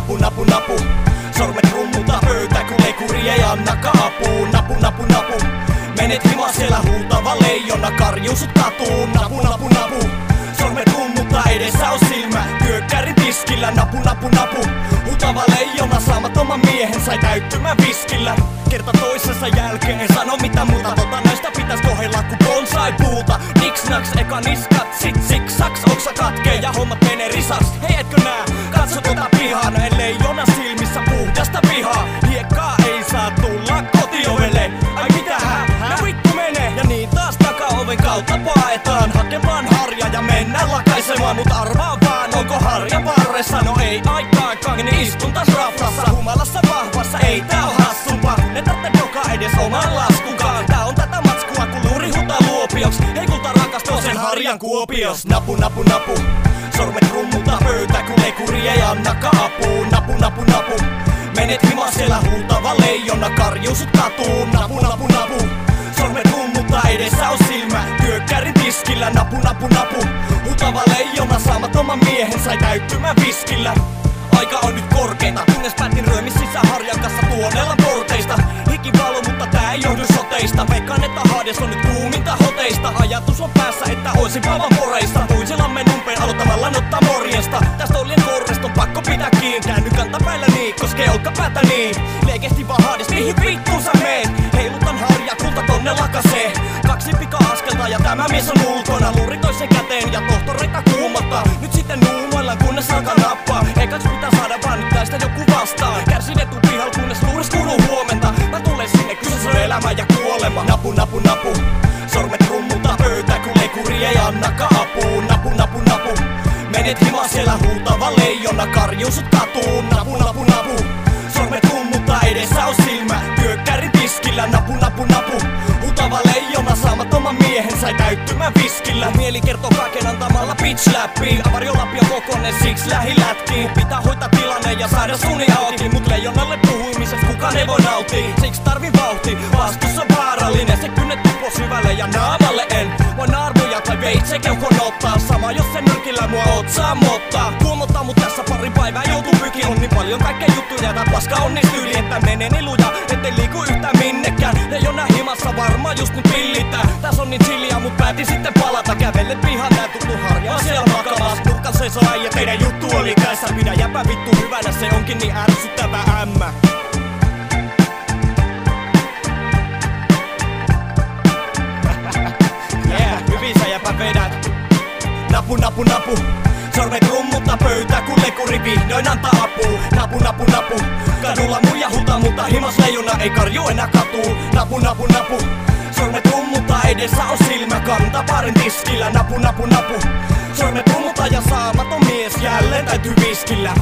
Napu napu napu. Sormet rummuta pöytä kun lekuri ei anna apuu Napu napu napu. Menet hima siellä huutava leijona karjusut katuun. Napu napu napu. Sormet rummutta edessä on silmä. Kyökkärin tiskillä napu napu napu saamaton miehen sai täyttymään viskillä. Kerta toisensa jälkeen sano mitä muuta. Tota näistä pitäis kohdella ku bonsai puuta. Niks naks eka niskat sit siksaks Oksa katkee ja hommat menee risas Hei etkö nää? Katso tota pihaa Näin leijona silmissä puhdasta vihaa Hiekkaa ei saa tulla kotiovelle. Ai mitähän? No vittu menee. Ja niin taas takaoven kautta paetaan. Hakemaan harja ja mennään lakaisemaan. Mut arvaa vaan onko harja varressa No ei aikaakaan niin istun taas raflassa harjan kuopios. Napu napu napu. Sormet rummuta pöytä kun ei anna apuu Napu napu napu. Menet hima siellä huutava leijona karjusut katuun Napu napu napu. Sormet rummutta edessä on silmä. Kyökkärin tiskillä napu napu napu. Huutava leijona saamaton miehen sai täyttymään viskillä. Aika on nyt korkeita, kuuminta hoteista Ajatus on päässä, että oisin paavan moreista Toisillamme numpeen aloittamalla ottaa morjesta. Tästä olien korresta pakko pitää kiinni. Käänny kantapäillä niin, koskee olkapäätä niin. Leikesti vaan Hades, mihin vittuun sä meet? Heilutan harja, kulta tonne lakasee. Kaksi pika-askelta ja tämä mies on ulkona. Luuri toisen käteen ja tohtoreita kuumottaa Nyt sitten nuumoillaan kunnes alkaa nappaa. Ekaks pitää saada vaan nyt tästä joku vastaan. Kärsin etupihal kunnes huutava leijona karjusut katuun. Napu napu napu. Sormet rummutta edessä on silmä. Kyökkärin tiskillä napu napu napu. Huutava leijona saamaton miehen sai täyttymään viskillä. Mieli kertoo kaiken antamalla pitch läppiin. Avariolapio kokonen siksi lähi lätkiin. Pitää hoitaa tilanne ja saada suni auki. Mut leijonalle puhumisesta kukaan ei voi nauttia. Siksi tarvin vauhti, vastus on vaarallinen. Se kynnet tupo syvälle ja naamalle en. Voi naarmuja tai veitse keuhkon ottaa. Sama jos se nyrkillä mua otsaa mottaa paljon kaikkea juttuja tää paska on niin tyyli Että menee niin luja ettei liiku yhtään minnekään. Ei ole himassa varmaan just nyt pillitää Täs on niin chillia mut päätin sitten palata. Kävelle pihan tää tuttu harja on siellä makamas Nurkan seisoo äijä teidän juttu oli kässä Pidä jäpä vittu hyvänä se onkin niin ärsyttävä ämmä. Yeah, hyvin sä jäpä vedät. Napu napu napu Sormet rummutta pöytä kun lekuri vihdoin antaa apuu Napu napu napu. Kadulla muija huta mutta himas leijona ei karju enää katuu Napu napu napu. Sormet rummutta edessä on silmä kanta parin tiskillä. Napu napu napu. Sormet rummutta ja saamaton mies jälleen täytyy viskillä